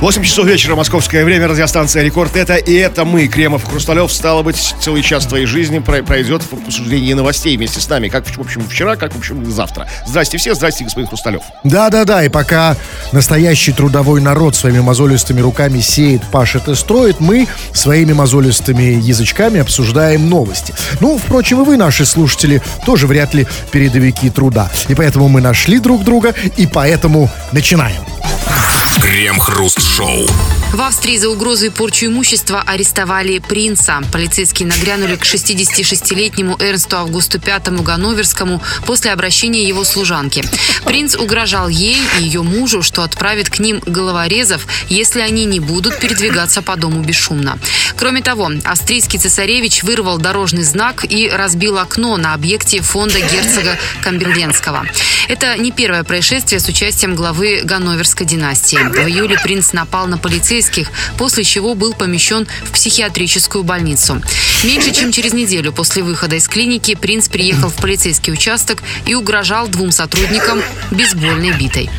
8 часов вечера, московское время, радиостанция «Рекорд». Это и это мы, Кремов Хрусталев. Стало быть, целый час твоей жизни пройдет в обсуждении новостей вместе с нами. Как, в общем, вчера, как, в общем, завтра. Здрасте все, здрасте, господин Хрусталев. Да-да-да, и пока настоящий трудовой народ своими мозолистыми руками сеет, пашет и строит, мы своими мозолистыми язычками обсуждаем новости. Ну, впрочем, и вы, наши слушатели, тоже вряд ли передовики труда. И поэтому мы нашли друг друга, и поэтому начинаем. Крем-хруст-шоу. В Австрии за угрозу и порчу имущества арестовали принца. Полицейские нагрянули к 66-летнему Эрнсту Августу Пятому Ганноверскому после обращения его служанки. Принц угрожал ей и ее мужу, что отправит к ним головорезов, если они не будут передвигаться по дому бесшумно. Кроме того, австрийский цесаревич вырвал дорожный знак и разбил окно на объекте фонда герцога Камберленского. Это не первое происшествие с участием главы Ганноверской династии. В июле принц напал на полицейских, после чего был помещен в психиатрическую больницу. Меньше чем через неделю после выхода из клиники принц приехал в полицейский участок и угрожал двум сотрудникам бейсбольной битой.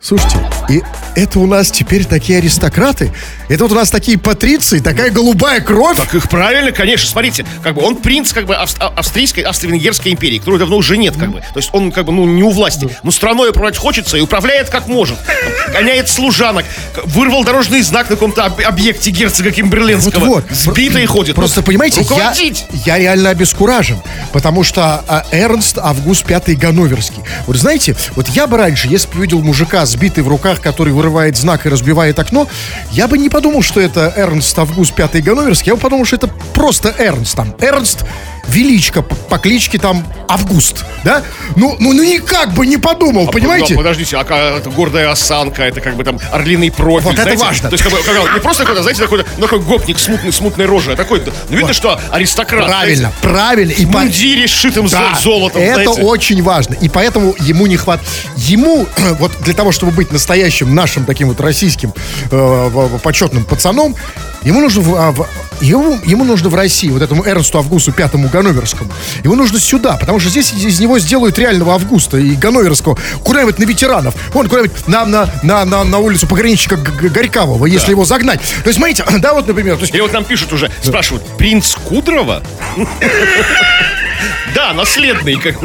Слушайте, и это у нас теперь такие аристократы? Это вот у нас такие патриции, такая голубая кровь? Так их правильно, конечно. Смотрите, как бы он принц как бы австрийской, австро-венгерской империи, которой давно уже нет, как бы. То есть он как бы, ну, не у власти. Но страной управлять хочется и управляет как может. Гоняет служанок, вырвал дорожный знак на каком-то объекте герцога Кимберленского. Вот, вот. Сбитый ходит. Просто, понимаете, я, я реально обескуражен. Потому что а, Эрнст Август Пятый Ганноверский. Вот знаете, вот я бы раньше, если бы видел мужика, сбитый в руках, который вырывает знак и разбивает окно, я бы не подумал, что это Эрнст Август Пятый Ганноверский. Я бы подумал, что это просто Эрнст там. Эрнст величка по, кличке там Август, да? Ну, ну, ну никак бы не подумал, а, понимаете? Ну, подождите, а это гордая осанка, это как бы там орлиный профиль, Вот знаете? это важно. То есть как бы, как, не просто какой-то, знаете, такой, ну, такой гопник смутный, смутной рожи, а такой, ну, видно, вот. что аристократ. Правильно, знаете, правильно. И в мундире, сшитым да, золотом, Это знаете? очень важно, и поэтому ему не хватает. Ему, вот для того, чтобы быть настоящим нашим таким вот российским э, почетным пацаном, ему нужно в, а, в, ему, ему нужно в России, вот этому Эрнсту Августу Пятому Ганноверскому, Ему нужно сюда, потому что здесь из него сделают реального Августа и Ганноверского куда-нибудь на ветеранов. Вон, куда-нибудь на, на, на, на, на улицу пограничника Горькового, если да. его загнать. То есть, смотрите, да, вот, например... То есть... И вот нам пишут уже, спрашивают, принц Кудрова? Да, наследный. как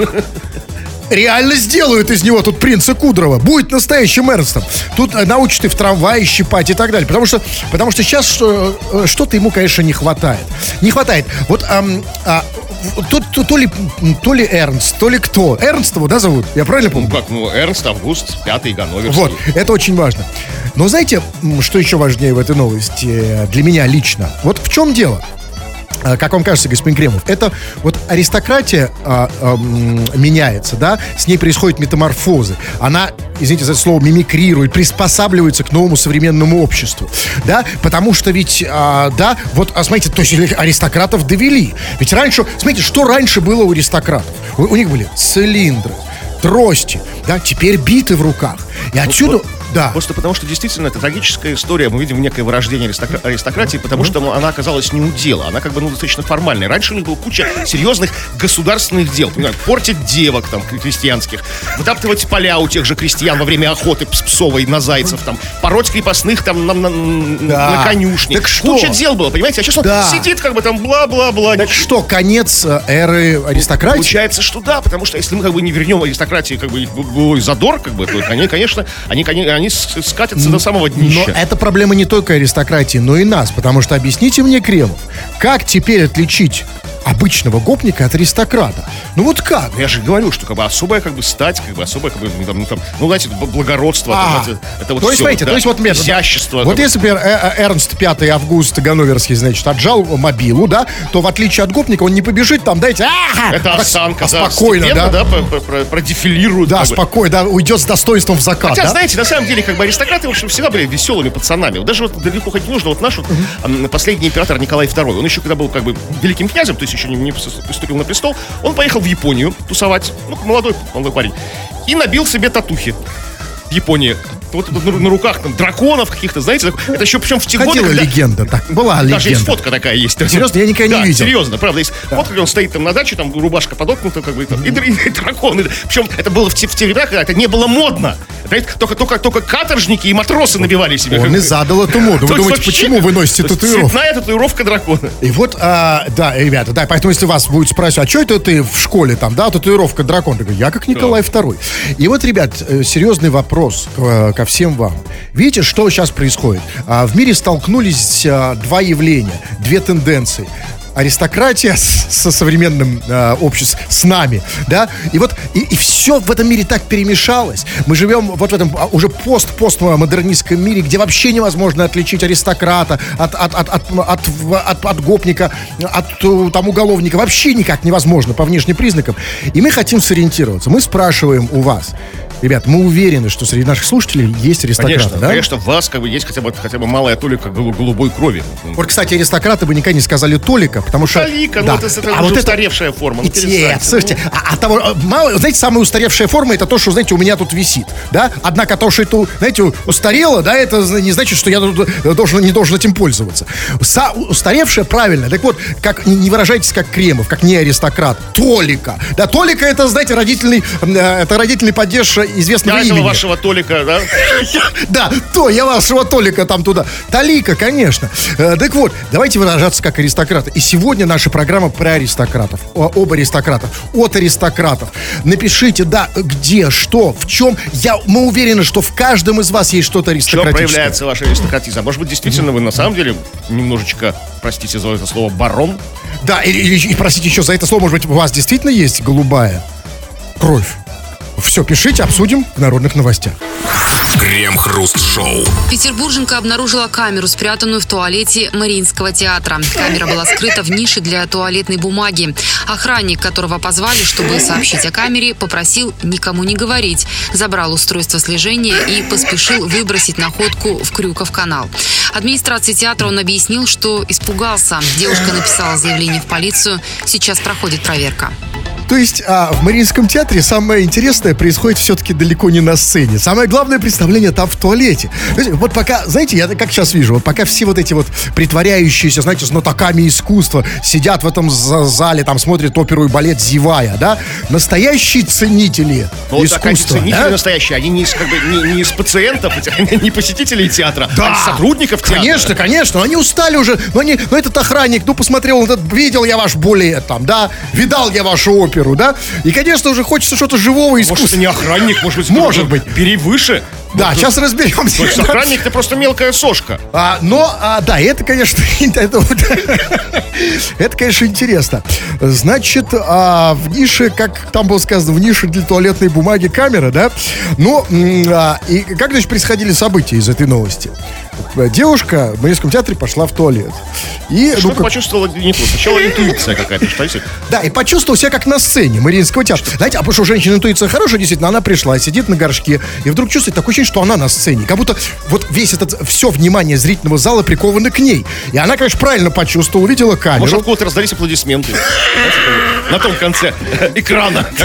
реально сделают из него тут принца Кудрова. Будет настоящим Эрнстом. Тут э, научат и в трамвае щипать и так далее. Потому что, потому что сейчас что, э, что-то ему, конечно, не хватает. Не хватает. Вот эм, а, то, то, то, ли, то ли Эрнст, то ли кто. Эрнст его, да, зовут? Я правильно помню? Ну как, ну Эрнст, Август, пятый Ганноверский. Вот, это очень важно. Но знаете, что еще важнее в этой новости э, для меня лично? Вот в чем дело? А, как вам кажется, господин Кремов, это вот аристократия а, а, меняется, да, с ней происходят метаморфозы. Она, извините за это слово, мимикрирует, приспосабливается к новому современному обществу, да, потому что ведь, а, да, вот, а, смотрите, то есть аристократов довели. Ведь раньше, смотрите, что раньше было у аристократов? У, у них были цилиндры, трости, да, теперь биты в руках. И отсюда... Вот, да. Просто потому что действительно это трагическая история. Мы видим некое вырождение аристокра- аристократии, потому mm-hmm. что она оказалась не у дела. Она как бы ну, достаточно формальная. Раньше у них была куча серьезных государственных дел. Например, портить девок там крестьянских, вытаптывать поля у тех же крестьян во время охоты псовой на зайцев, там, пороть крепостных там на, на, да. на конюшне. Так что? Куча дел было, понимаете? А сейчас да. он сидит как бы там бла-бла-бла. Так что, конец э, эры аристократии? Получается, что да, потому что если мы как бы не вернем аристократии как бы задор, как бы, то они, конечно, они, они они скатятся до самого днища. Но это проблема не только аристократии, но и нас. Потому что объясните мне, Кремов, как теперь отличить обычного гопника от аристократа. Ну вот как? Я же говорю, что как бы особая как бы стать, как бы особая как бы, ну, там, ну, там, ну знаете, благородство, а, там, это вот то есть, все, смотрите, да, то есть вот метод, изящество. Вот если, например, э, э, Эрнст 5 август Ганноверский, значит, отжал мобилу, да, то в отличие от гопника он не побежит там, дайте, это осанка, а да, спокойно, да, да, продефилирует. Да, спокойно, да, уйдет с достоинством в закат. Хотя, знаете, на самом деле, как бы аристократы, в общем, всегда были веселыми пацанами. Вот даже вот далеко ходить не нужно. Вот наш вот, последний император Николай II, он еще когда был как бы великим князем, то есть еще не, не вступил на престол, он поехал в Японию тусовать, ну, молодой, молодой парень, и набил себе татухи в Японии. вот, вот на, на руках там драконов каких-то, знаете, это еще причем в те годы, Ходила когда- легенда, так, была Даже есть легенда. фотка такая есть. Серьезно? Я никогда не Да, видел. серьезно, правда, есть фотка, где он стоит там на даче, там рубашка подоткнута, как бы, там, и, др- и дракон. И- Причем это было в те, в те времена, когда это не было модно. Знаете, только, только, только каторжники и матросы набивали себе. Он и задал эту моду. Вы есть думаете, почему вы носите есть татуировку? Цветная татуировка дракона. И вот, а, да, ребята, да, поэтому если вас будет спрашивать, а что это ты в школе там, да, татуировка дракон? Я как Николай II. И вот, ребят, э, серьезный вопрос к- э, ко всем вам. Видите, что сейчас происходит? А, В мире столкнулись а, два явления, две тенденции. Аристократия со современным э, обществом, с нами, да, и вот, и, все в этом мире так перемешалось. Мы живем вот в этом а, уже пост-постмодернистском мире, где вообще невозможно отличить аристократа от, от, от, от, от, от- от гопника, от э, там, уголовника. Вообще никак невозможно по внешним признакам. И мы хотим сориентироваться. Мы спрашиваем у вас. Ребят, мы уверены, что среди наших слушателей есть аристократы, Конечно, да? конечно, в вас как бы есть хотя бы, хотя бы малая толика голу- голубой крови. Вот, кстати, аристократы бы никогда не сказали Толика, потому что... Толика, ну, это- это а вот это устаревшая форма, ну, Нет, перестаньте, слушайте, а, а того, а, мало, знаете, самая устаревшая форма это то, что, знаете, у меня тут висит, да? Однако то, что это, знаете, устарело, да, это не значит, что я тут, э, должен, не должен этим пользоваться. Са- устаревшая, правильно. Так вот, как, не выражайтесь как Кремов, как не аристократ. Толика. Да, Толика это, знаете, родительный, э, это родительный падеж известного Я имени. вашего Толика, да? Да, то, я вашего Толика там туда. Толика, конечно. Э, так вот, давайте выражаться как аристократы. И сегодня наша программа про аристократов. Об аристократах. От аристократов. Напишите, да, где, что, в чем. Я, мы уверены, что в каждом из вас есть что-то В чем аристократическое. проявляется ваш аристократизм? А может быть, действительно, вы на самом деле немножечко, простите за это слово, барон? Да, и, и- и, простите еще за это слово, может быть, у вас действительно есть голубая кровь. Все, пишите, обсудим в народных новостях. Крем-хруст-шоу. Петербурженка обнаружила камеру, спрятанную в туалете Мариинского театра. Камера была скрыта в нише для туалетной бумаги. Охранник, которого позвали, чтобы сообщить о камере, попросил никому не говорить, забрал устройство слежения и поспешил выбросить находку в Крюков канал. Администрации театра он объяснил, что испугался. Девушка написала заявление в полицию. Сейчас проходит проверка. То есть а, в Мариинском театре самое интересное происходит все-таки далеко не на сцене. Самое главное представление там в туалете. Знаете, вот пока, знаете, я как сейчас вижу, вот пока все вот эти вот притворяющиеся, знаете, знатоками искусства сидят в этом за- зале, там смотрят оперу и балет, зевая, да, настоящие ценители Ну, вот так они искусства. ценители да? настоящие, они не из, как бы, не, не из пациентов, не посетителей театра, а из сотрудников театра. Конечно, конечно, они устали уже. Ну, они, ну этот охранник, ну, посмотрел, этот, видел я ваш более там, да, видал я вашу оперу, да, и, конечно, уже хочется что-то живого Может, это искусства. не охранник, может быть, Может быть. Бери выше. Да, сейчас разберемся. То есть охранник ты просто мелкая сошка. А, но, а, да, это, конечно, это, это, конечно, интересно. Значит, а, в нише, как там было сказано, в нише для туалетной бумаги камера, да? Ну, а, и как, значит, происходили события из этой новости? Девушка в Мариинском театре пошла в туалет. И, ну, Что-то как- почувствовала не то. Сначала интуиция какая-то, что ли? да, и почувствовал себя как на сцене Мариинского театра. Знаете, а потому что у женщины интуиция хорошая, действительно, она пришла, сидит на горшке, и вдруг чувствует такое ощущение, что она на сцене. Как будто вот весь этот, все внимание зрительного зала приковано к ней. И она, конечно, правильно почувствовала, увидела камеру. Может, откуда-то раздались аплодисменты. На том конце экрана.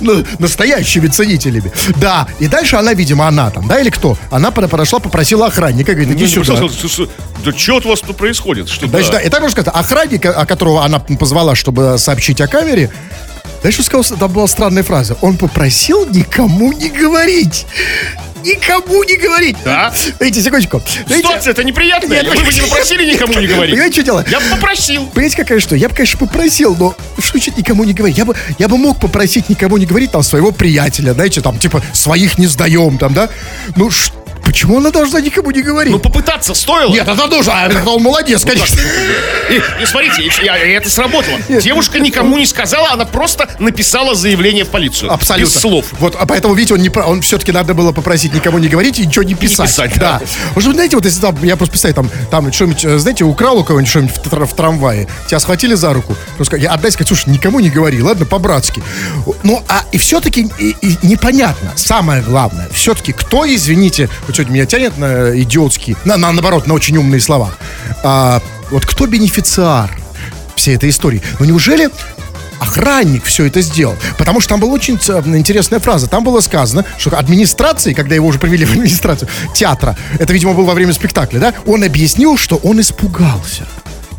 ну, настоящими ценителями. Да, и дальше она, видимо, она там, да, или кто? Она под- подошла, попросила охранника, говорит, иди сюда. Да что у вас тут происходит? Что Значит, да, и так можно сказать, охранник, о которого она позвала, чтобы сообщить о камере, знаешь, что сказал, там была странная фраза. Он попросил никому не говорить. Никому не говорить. Да? Видите, секундочку. Ситуация это неприятная. Нет, Вы бы не попросили никому не говорить. Понимаете, что дело? Я бы попросил. Понимаете, какая что? Я бы, конечно, попросил, но что значит никому не говорить? Я бы, я бы мог попросить никому не говорить, там, своего приятеля, знаете, там, типа, своих не сдаем, там, да? Ну, ш- почему она должна никому не говорить? Ну, попытаться стоило. Нет, это нужно, а, он молодец, конечно. И, смотрите, это сработало. Девушка никому не сказала, она просто написала заявление в полицию. Абсолютно. Без слов. Вот, а поэтому, видите, он не он все-таки надо было попросить никому не говорить и ничего не писать. писать, да. быть, знаете, вот если там, я просто представляю, там, там что-нибудь, э, знаете, украл у кого-нибудь что-нибудь в, тр- в трамвае, тебя схватили за руку, просто я отдай, сказать, слушай, никому не говори, ладно, по-братски. Ну, а и все-таки и- и непонятно, самое главное, все-таки кто, извините, вот сегодня меня тянет на идиотские, на, на- наоборот, на очень умные слова, А, вот кто бенефициар всей этой истории? Ну, неужели охранник все это сделал. Потому что там была очень интересная фраза. Там было сказано, что администрации, когда его уже привели в администрацию театра, это, видимо, было во время спектакля, да, он объяснил, что он испугался.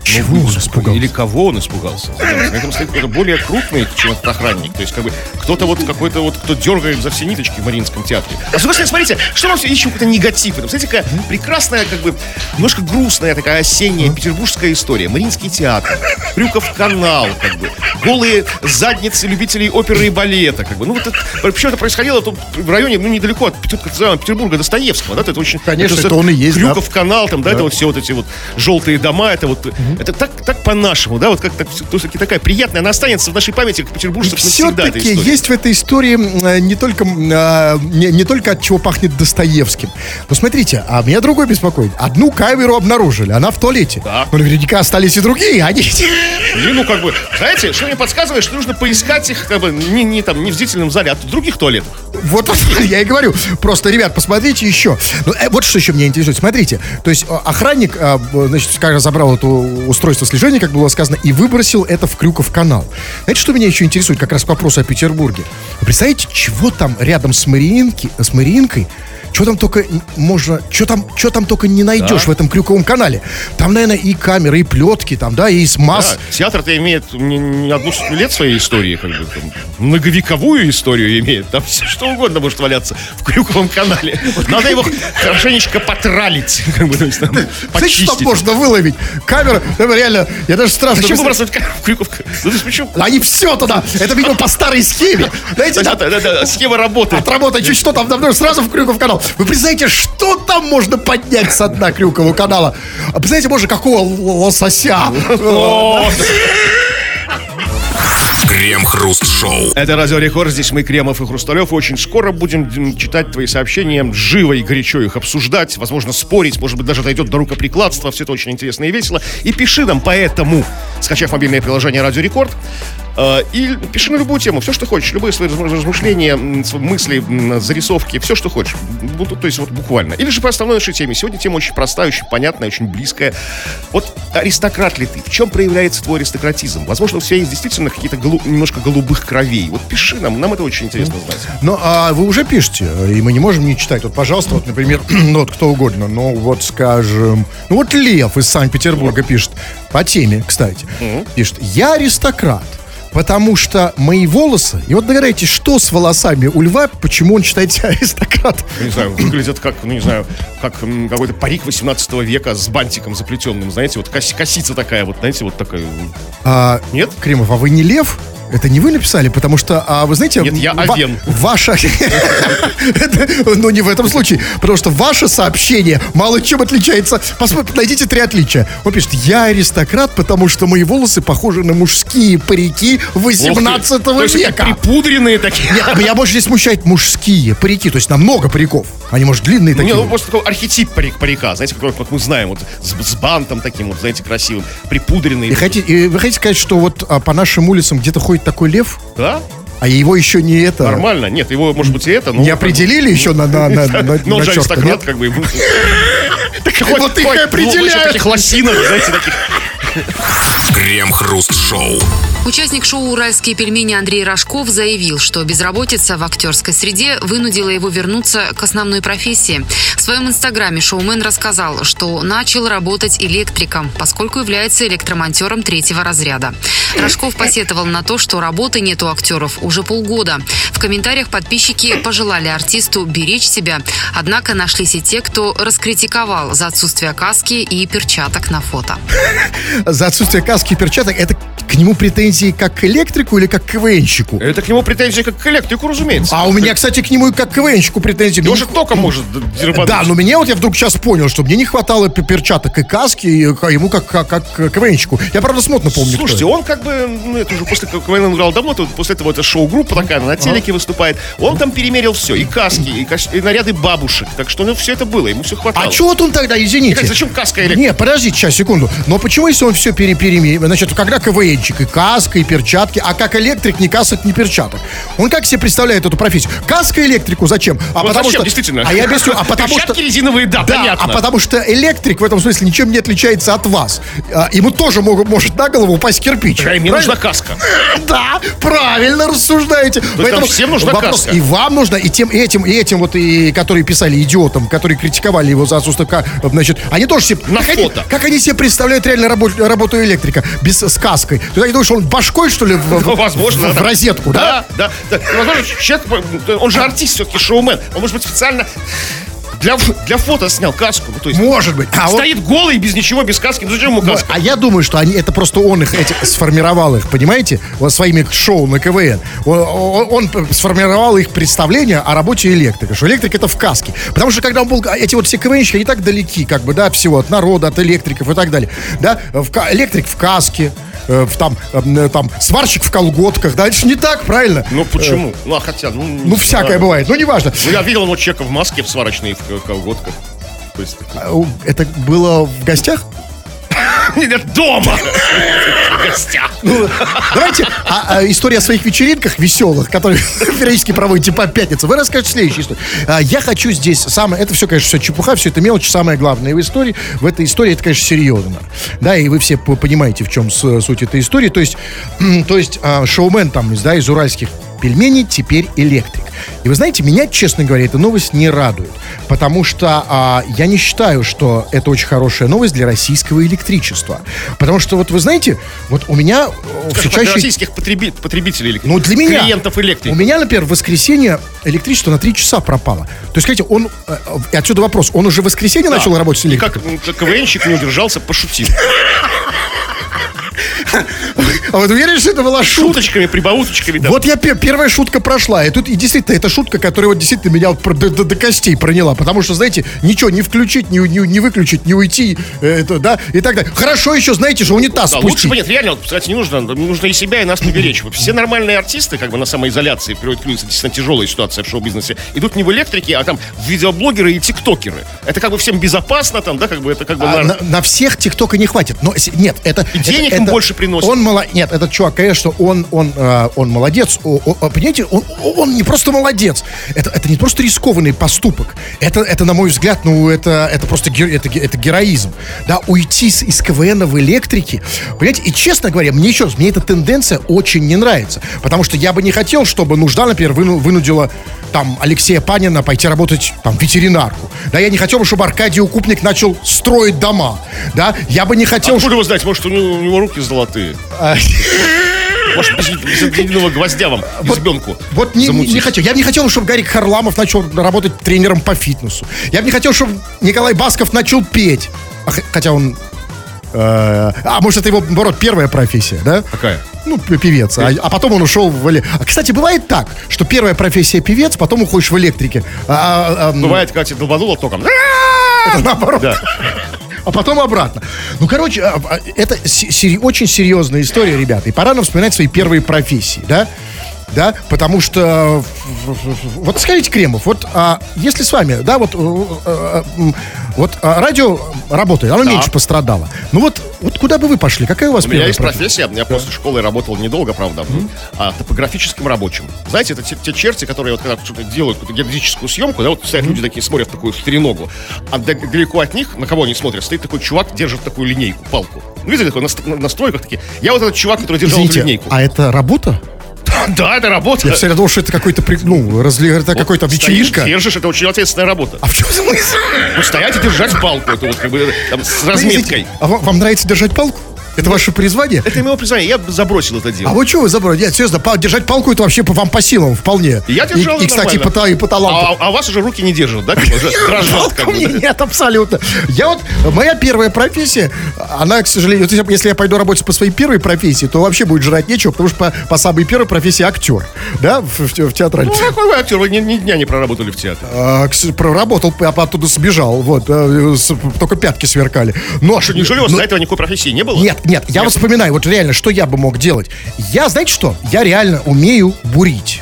Чего он испугался? Или кого он испугался? На этом стоит кто-то более крупный, чем этот охранник. То есть, как бы, кто-то вот какой-то вот, кто дергает за все ниточки в Мариинском театре. А с другой стороны, смотрите, что нам все ищем какой-то негатив. Это, смотрите, какая прекрасная, как бы, немножко грустная такая осенняя петербургская история. Мариинский театр, Крюков канал, как бы, голые задницы любителей оперы и балета, как бы. Ну, вот это, причем это происходило тут в районе, ну, недалеко от Петербурга, Достоевского, да, это очень... Конечно, это, это он и есть, да. Крюков канал, там, да, это вот все вот эти вот желтые дома, это вот, это так, так по-нашему, да, вот как так, все-таки такая приятная, она останется в нашей памяти, как петербуржцев навсегда, Все-таки есть в этой истории э, не только, а, не, не только от чего пахнет Достоевским. Но смотрите, а меня другой беспокоит. Одну камеру обнаружили, она в туалете. Да. Но наверняка остались и другие. Они... И, ну, как бы, знаете, что мне подсказывает, что нужно поискать их, как бы, не, не там, не в зрительном зале, а в других туалетах. Вот я и говорю. Просто, ребят, посмотрите еще. Ну, э, вот что еще меня интересует. Смотрите, то есть э, охранник, э, значит, как забрал это устройство слежения, как было сказано, и выбросил это в Крюков канал. Знаете, что меня еще интересует, как раз к вопросу о Петербурге? Вы представляете, чего там рядом с, Мариинки, с Мариинкой что там только можно, что там, что там только не найдешь Да. в этом крюковом канале. Там, наверное, и камеры, и плетки, там, да, и смаз. Да, театр-то имеет не, не одну лет своей истории, как бы, там, многовековую историю имеет. Там все что угодно может валяться в Крюковом канале. Надо его хорошенечко потралить, как бы, то есть, там, Знаете, что почистить. можно выловить? Камера, реально, я даже страшно... Зачем выбрасывать камеру в Крюков? Ну, почему? Они все туда. Это, видимо, по старой схеме. Знаете, да, да, да, схема работает. отработать чуть что там давно сразу в Крюков канал. Вы представляете, что там можно поднять со дна Крюкового канала? А представляете, можно какого лосося? Крем-хруст-шоу. Это Радио Рекорд, здесь мы, Кремов и Хрусталев. Очень скоро будем читать твои сообщения, живо и горячо их обсуждать, возможно, спорить, может быть, даже дойдет до рукоприкладства. Все это очень интересно и весело. И пиши нам поэтому, скачав мобильное приложение Радио Рекорд, и пиши на любую тему, все, что хочешь, любые свои разм- размышления, мысли, зарисовки, все, что хочешь. Ну, то есть вот буквально. Или же по основной нашей теме. Сегодня тема очень простая, очень понятная, очень близкая. Вот аристократ ли ты? В чем проявляется твой аристократизм? Возможно, у тебя есть действительно какие-то голу- немножко голубых кровей. Вот пиши нам, нам это очень интересно знать. Ну, а вы уже пишете, и мы не можем не читать. Вот, пожалуйста, вот, например, ну, вот кто угодно, ну, вот, скажем, ну, вот Лев из Санкт-Петербурга пишет, по теме, кстати, пишет, я аристократ, потому что мои волосы, и вот догадайтесь, что с волосами у льва, почему он считает себя аристократом? Не знаю, выглядят как, ну не знаю, как какой-то парик 18 века с бантиком заплетенным, знаете, вот кос- косица такая, вот, знаете, вот такая. А, Нет? Кремов, а вы не лев? Это не вы написали, потому что, а вы знаете... Нет, я ва- овен. Ваша... Ну, не в этом случае. Потому что ваше сообщение мало чем отличается. Посмотрите, найдите три отличия. Он пишет, я аристократ, потому что мои волосы похожи на мужские парики 18 Ух ты. То есть века. припудренные такие. Нет, меня больше здесь смущает мужские парики, то есть намного париков. Они, может, длинные Не, такие. ну просто такой архетип парик, парика, знаете, как мы знаем, вот с, бантом таким вот, знаете, красивым, припудренный. Вы хотите сказать, что вот а, по нашим улицам где-то ходит такой лев, Да? а его еще не это... Нормально. Нет, его, может быть, и это, но... Не определили еще на, на, на, на, Но он на же аристократ, нет? как бы. Вот их и ну, определяют. таких лосинок, знаете, таких. Крем-хруст-шоу. Участник шоу «Уральские пельмени» Андрей Рожков заявил, что безработица в актерской среде вынудила его вернуться к основной профессии. В своем инстаграме шоумен рассказал, что начал работать электриком, поскольку является электромонтером третьего разряда. Рожков посетовал на то, что работы нет у актеров уже полгода. В комментариях подписчики пожелали артисту беречь себя, однако нашлись и те, кто раскритиковал за отсутствие каски и перчаток на фото. За отсутствие каски и перчаток, это к нему претензии как к электрику или как к КВНщику? Это к нему претензии как к электрику, разумеется. А у меня, кстати, к нему и как к КВНщику претензии. Его Мне же не- только может дербануть. Да, но мне вот я вдруг сейчас понял, что мне не хватало пе- перчаток и каски, и ему как, как, как к КВНщику. Я, правда, смутно помню, Слушайте, он как бы, ну, это уже после КВН он играл давно, тут после этого это шоу-группа такая, на телеке выступает. Он там перемерил все, и каски, и, кос- и наряды бабушек. Так что, ну, все это было, ему все хватало. А что вот он тогда, извините? Как, зачем каска и электрика? Не, подождите сейчас, секунду. Но почему, если он все пере, переме- Значит, когда КВНчик и каски, каска и перчатки, а как электрик ни касок, ни перчаток. Он как себе представляет эту профессию? Каска электрику зачем? А Вот потому зачем, что... действительно? А я объясню, а потому что... Перчатки резиновые, да, Да, понятно. а потому что электрик в этом смысле ничем не отличается от вас. А, Ему тоже могут, может на голову упасть кирпич. А мне Правильно? нужна каска. Да, правильно рассуждаете. нам всем нужна вопрос, каска. И вам нужно, и тем, и этим, и этим вот, и, которые писали идиотам, которые критиковали его за отсутствие, значит, они тоже себе... На как они- фото. как они себе представляют реально работу, работу электрика? Без, с каской. То есть они думают, что он башкой, что ли, в, в- Ну, возможно. в, в да. розетку, да? Да, да. да. Возможно, человек, он же артист все-таки, шоумен. Он, может быть, специально для, для фото снял каску. Ну, то есть Может быть. А стоит голый, без ничего, без каски. Ну, зачем ему каска? а я думаю, что они, это просто он их эти, сформировал их, понимаете, вот своими шоу на КВН. Он, он- он сформировал их представление о работе электрика, что электрик это в каске. Потому что когда он был, эти вот все КВНщики, они так далеки, как бы, да, от всего, от народа, от электриков и так далее. Да, в электрик в каске, э, в, там, э, там, сварщик в колготках, да, это же не так, правильно? Ну, почему? Ну, а хотя, ну... Ну, всякое знаю. бывает, ну, неважно. Ну, я видел его человека в маске, в сварочной, в колготках. То есть, у- Это было в гостях? Нет, дома! В гостях. Ну, давайте а, а, история о своих вечеринках веселых, которые периодически проводите по пятницам. Вы расскажете следующую историю. А, я хочу здесь самое... Это все, конечно, все чепуха, все это мелочь. Самое главное в истории, в этой истории, это, конечно, серьезно. Да, и вы все понимаете, в чем суть этой истории. То есть, то есть шоумен там, да, из уральских пельменей теперь электрик. И вы знаете, меня, честно говоря, эта новость не радует. Потому что а, я не считаю, что это очень хорошая новость для российского электричества. Потому что, вот вы знаете, вот у меня э, все Для чаще... российских потреби- потребителей электрики. Ну, для меня. Клиентов электрики. У меня, например, в воскресенье электричество на 3 часа пропало. То есть, скажите, он... э, э, Отсюда вопрос. Он уже в воскресенье начал работать с И электрикой? как, как КВНщик не удержался, пошутил. А вот уверен, что это была шутка? Шуточками, прибауточками. да. Вот я пе- первая шутка прошла. И тут и действительно, это шутка, которая вот действительно меня вот до, до- до костей проняла. Потому что, знаете, ничего не включить, не, не, не выключить, не уйти, э, это, да, и так далее. Хорошо еще, знаете, что унитаз Да, лучше спустить. бы нет, реально, вот, кстати, не нужно, нужно и себя, и нас не беречь. Вот Все нормальные артисты, как бы на самоизоляции, приводят к действительно тяжелая ситуация в шоу-бизнесе, идут не в электрике, а там в видеоблогеры и тиктокеры. Это как бы всем безопасно, там, да, как бы это как бы... А, нар- на, на всех ТикТока не хватит. Но нет, это И это- денег это- им больше приносит. Он мало, нет, этот чувак, конечно, он он э, он молодец. Понимаете, он, он не просто молодец. Это это не просто рискованный поступок. Это это на мой взгляд, ну это это просто ге- это, это героизм. Да, уйти с- из КВН в электрике. Понимаете, и честно говоря, мне еще раз, мне эта тенденция очень не нравится, потому что я бы не хотел, чтобы нужда, например, выну- вынудила там Алексея Панина пойти работать там ветеринарку. Да, я не хотел бы, чтобы Аркадий Укупник начал строить дома. Да, я бы не хотел, Откуда вы знаете, может, у него, у него руки золотые? А, Может, без, единого гвоздя вам избенку Вот не, не, замутить? не хотел. Я бы не хотел, чтобы Гарик Харламов начал работать тренером по фитнесу. Я бы не хотел, чтобы Николай Басков начал петь. Хотя он... э, а, может, это его, наоборот, первая профессия, да? Какая? Ну, певец. А, а потом он ушел в... эле- А, кстати, бывает так, что первая профессия певец, потом уходишь в электрике. А, а, а, м, Бывает, Катя долбанула током. это наоборот. Да. А потом обратно. Ну, короче, а, а, это се- сери- очень серьезная история, ребята. И пора нам вспоминать свои первые профессии, да? Да, потому что вот скажите, Кремов, вот а, если с вами, да, вот, э, э, вот а, радио работает, оно Да. меньше пострадало. Ну вот, вот куда бы вы пошли? Какая у вас У меня есть профессия, я после школы работал недолго, правда, а топографическим рабочим. Знаете, это те, те черти, которые вот когда что-то делают, какую-то геодезическую съемку, да, вот стоят люди такие, смотрят такую в треногу, а далеко от них, на кого они смотрят, стоит такой чувак, держит такую линейку, палку. Ну, видели, такой на, ст- на стройках такие. Я вот этот чувак, который держал эту Извините, линейку. а это работа? Да, это работа. Я всегда думал, что это какой-то, ну, разли... это какой-то Стоишь, вечеринка. держишь, это очень ответственная работа. А в чем смысл? Ну, стоять и держать палку, это вот как бы там, с разметкой. А вам нравится держать палку? Это ваше призвание? Это мое признание, я забросил это дело. А вот что вы забрали? Нет, серьезно, держать палку это вообще по вам по силам вполне. Я держал И, и, кстати, по, и по таланту. А, а вас уже руки не держат, да? Дрожат как бы, нет, абсолютно. Я вот, моя первая профессия, она, к сожалению, если- я пойду работать по своей первой профессии, то вообще будет жрать нечего, потому что по, по самой первой профессии актер, да, в, в, те- в театрале. Ну, какой вы актер? Вы ни, ни дня не проработали в театре. А, проработал, а оттуда сбежал, вот, с- только пятки сверкали. Но, А что, неужели у вас но- до этого никакой профессии не было? Нет, нет, я вот вспоминаю, вот реально, что я бы мог делать. Я, знаете что? Я реально умею бурить.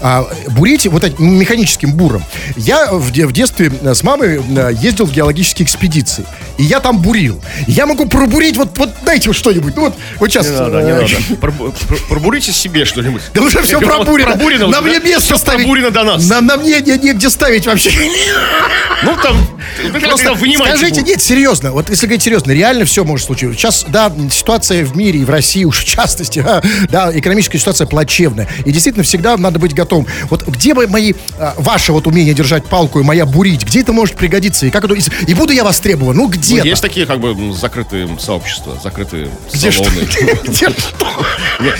А, бурить вот этим механическим буром. Я в, в детстве э, с мамой э, ездил в геологические экспедиции. И я там бурил. Я могу пробурить, вот, вот дайте что-нибудь. Ну вот, вот сейчас. Не надо, не э, надо. Пробу- пр- Пробурите себе что-нибудь. Да уже все пробурено. Пробурено на мне место ставить. пробурено до нас. На, на мне не- негде ставить вообще. Ну там, просто вынимаете. Скажите, нет, серьезно, вот если говорить серьезно, реально все может случиться. Сейчас, да, ситуация в мире и в России уж в частности, да, экономическая ситуация плачевная. И действительно всегда надо быть готовым. Вот где бы мои, а, ваше вот умение держать палку и моя бурить, где это может пригодиться? И как это, и, буду я востребован? Ну, где Ну, есть такие как бы закрытые сообщества, закрытые Где салоны. Где что?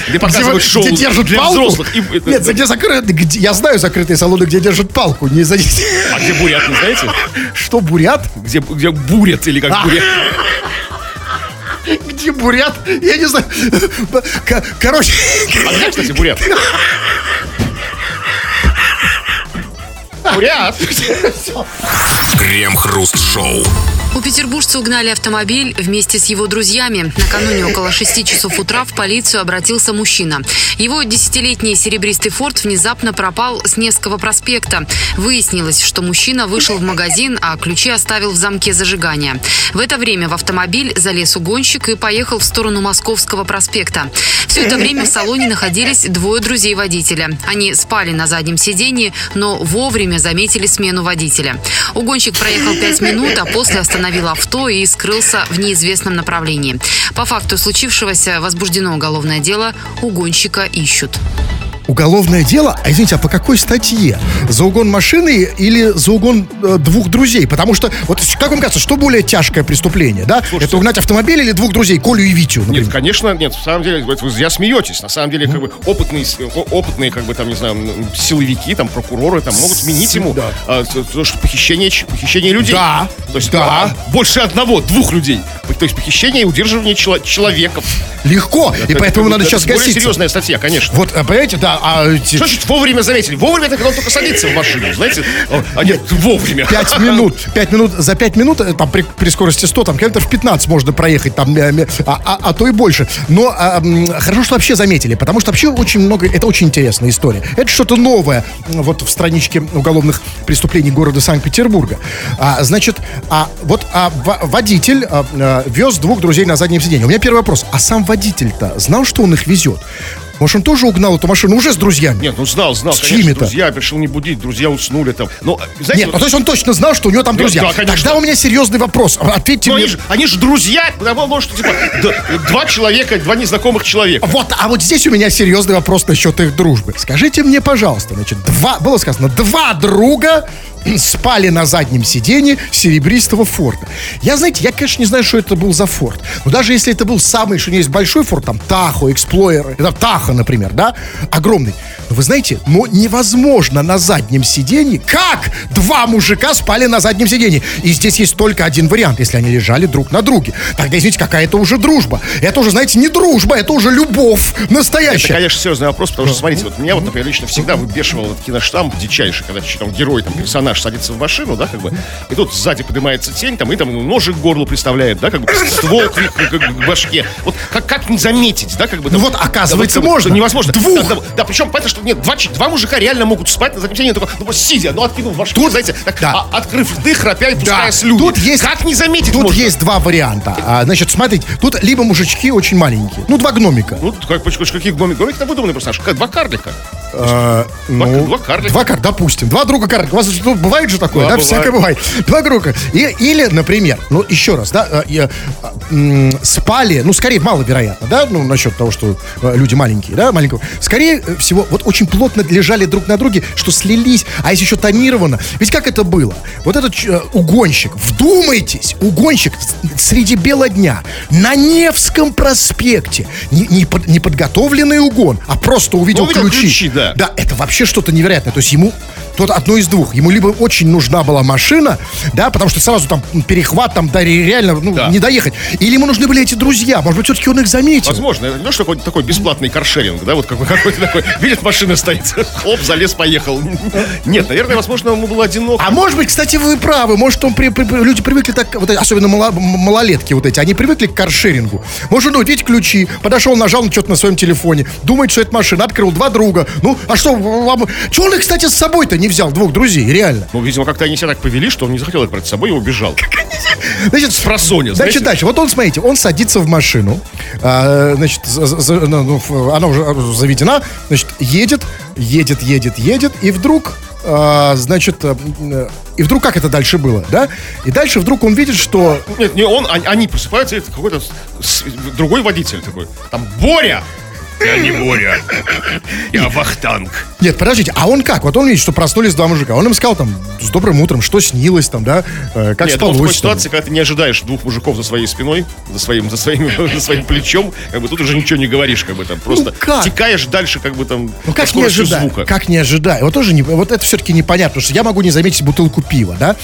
Где- показывают шоу где держат для палку? взрослых. Э, Нет, где закрыты, я знаю закрытые салоны, где держат палку, не за А где бурят, не знаете? Что, бурят? Где, где бурят или как А. бурят? Где бурят? Я не знаю. Короче, А где, кстати, бурят? Бурят! Крем-хруст-шоу. У петербуржца угнали автомобиль вместе с его друзьями. Накануне около 6 часов утра в полицию обратился мужчина. Его десятилетний серебристый форт внезапно пропал с Невского проспекта. Выяснилось, что мужчина вышел в магазин, а ключи оставил в замке зажигания. В это время в автомобиль залез угонщик и поехал в сторону Московского проспекта. Все это время в салоне находились двое друзей водителя. Они спали на заднем сиденье, но вовремя заметили смену водителя. Угонщик проехал 5 минут, а после остановил авто и скрылся в неизвестном направлении. По факту случившегося возбуждено уголовное дело. Угонщика ищут. Уголовное дело, а извините, а по какой статье? За угон машины или за угон э, двух друзей? Потому что, вот как вам кажется, что более тяжкое преступление, да? Это угнать автомобиль или двух друзей, Колю и Витю, например? Нет, конечно, нет, в самом деле, вы зря смеетесь. На самом деле, как бы, опытные, опытные, как бы, там, не знаю, силовики, там, прокуроры, там, могут сменить ему Да. а, то, то, что похищение, похищение людей. Да, То есть, да. а, больше одного, двух людей. То есть, похищение и удерживание чело- человеков. Легко, и Это- поэтому это- надо это сейчас гаситься. серьезная статья, конечно. Вот, а, понимаете, да, а эти Что значит вовремя заметили? Вовремя это когда он только садится в машину, знаете? О, А нет, вовремя. пять минут, пять минут, за пять минут, э, там при, при скорости 100, там километров 15 можно проехать, там, э, а, а- а то и больше. Но а, хорошо, что вообще заметили, потому что вообще очень много, это очень интересная история. Это что-то новое вот в страничке уголовных преступлений города Санкт-Петербурга. А, значит, а, вот а, во- водитель а, а, вез двух друзей на заднем сиденье. У меня первый вопрос. А сам водитель-то знал, что он их везет? Может, он тоже угнал эту машину уже с друзьями? Нет, ну знал, знал, С чьими-то? друзья, решил не будить, друзья уснули там. Но, знаете, Нет, вот- ну, то есть он точно знал, что у него там Нет, друзья. да, конечно. Тогда у меня серьезный вопрос. Ответьте Ну, мне. они, же, они же друзья, потому может, типа, два человека, два незнакомых человека. Вот, а вот здесь у меня серьезный вопрос насчет их дружбы. Скажите мне, пожалуйста, значит, два, было сказано, два друга спали на заднем сиденье серебристого форта. Я, знаете, я, конечно, не знаю, что это был за форт. Но даже если это был самый, что есть большой форт, там, Тахо, Эксплойер, это Таха, например, да, огромный. Но вы знаете, но невозможно на заднем сиденье, как два мужика спали на заднем сиденье. И здесь есть только один вариант, если они лежали друг на друге. Тогда, извините, какая-то уже дружба. Это уже, знаете, не дружба, это уже любовь Это, настоящая. конечно, серьезный вопрос, потому что, смотрите, вот меня вот, например, лично всегда выбешивал этот киноштамп дичайший, когда там герой, там, персонаж садится в машину, да, как бы, и тут сзади поднимается тень, там, и там ножик к горлу приставляет, да, как бы, ствол к, башке. Вот как, как не заметить, да, как бы. Ну там, вот, оказывается, да, вот, можно. Невозможно. Двух. Да, да, да, причем, понятно, что нет, два, два мужика реально могут спать на заднем сиденье, только, ну, сидя, ну, откинув башку, Тут- знаете, так, да. а- открыв рты, храпя и пуская Да, слюни. тут есть- Как не заметить Тут можно? есть два варианта. А, значит, смотрите, тут либо мужички очень маленькие, ну, два гномика. Ну, как, как, каких гномик? Гномик это выдуманный персонаж. Как, два карлика. А, ну, два карлика. Два карлика, допустим. Два друга карлика. У вас ну, бывает же такое, Да, да? бывает. Всякое бывает. Два друга. И, или, например, ну, еще раз, да, э, я, м, спали, ну, скорее, маловероятно, да, ну, насчет того, что э, люди маленькие, да, маленького. Скорее э, всего, вот очень плотно лежали друг на друге, что слились, а если еще тонировано. Ведь как это было? Вот этот э, угонщик, вдумайтесь, угонщик среди бела дня на Невском проспекте, не, не, под- не подготовленный угон, а просто увидел увидел ключи. ключи, да. Да, это вообще что-то невероятное. То есть ему тот одно из двух. Ему либо очень нужна была машина, да, потому что сразу там перехват, там да, реально ну, Да. не доехать. Или ему нужны были эти друзья. Может быть, все-таки он их заметил. Возможно, ну, что такой, такой бесплатный каршеринг, да, вот какой- какой-то такой, видит, машина стоит, хлоп, залез, поехал. Нет, наверное, возможно, ему было одиноко. А может быть, кстати, вы правы. Может, он при- при- люди привыкли так, вот, особенно мало- малолетки вот эти, они привыкли к каршерингу. Может, он, видите, ключи, подошел, нажал на что-то на своем телефоне, думает, что это машина, открыл два друга. Ну, а что, вам... Чего он их, кстати, с собой-то не взял, двух друзей, реально? Ну, видимо, как-то они себя так повели, что он не захотел их брать с собой и убежал. Значит, Спросонья, Значит, знаете? дальше. Вот он, смотрите, он садится в машину, а, значит, ну, ну, она уже заведена, значит, едет, едет, едет, едет, и вдруг, а, значит, э, и вдруг как это дальше было, да? И дальше вдруг он видит, что Нет, не он, они, они просыпаются, это какой-то с- с- другой водитель такой. Там Боря! Я не Боря. Я Вахтанг. Нет, подождите, а он как? Вот он видит, что проснулись два мужика. Он им сказал там, с добрым утром, что снилось там, да? Э, как Нет, ну, в такой спалось там. ситуации, когда ты не ожидаешь двух мужиков за своей спиной, за своим, за своим, за своим плечом, как бы тут уже ничего не говоришь, как бы там просто как? текаешь дальше, как бы там Ну как не ожидая? звука. Как не ожидая? Вот тоже не, вот это все-таки непонятно, потому что я могу не заметить бутылку пива, да?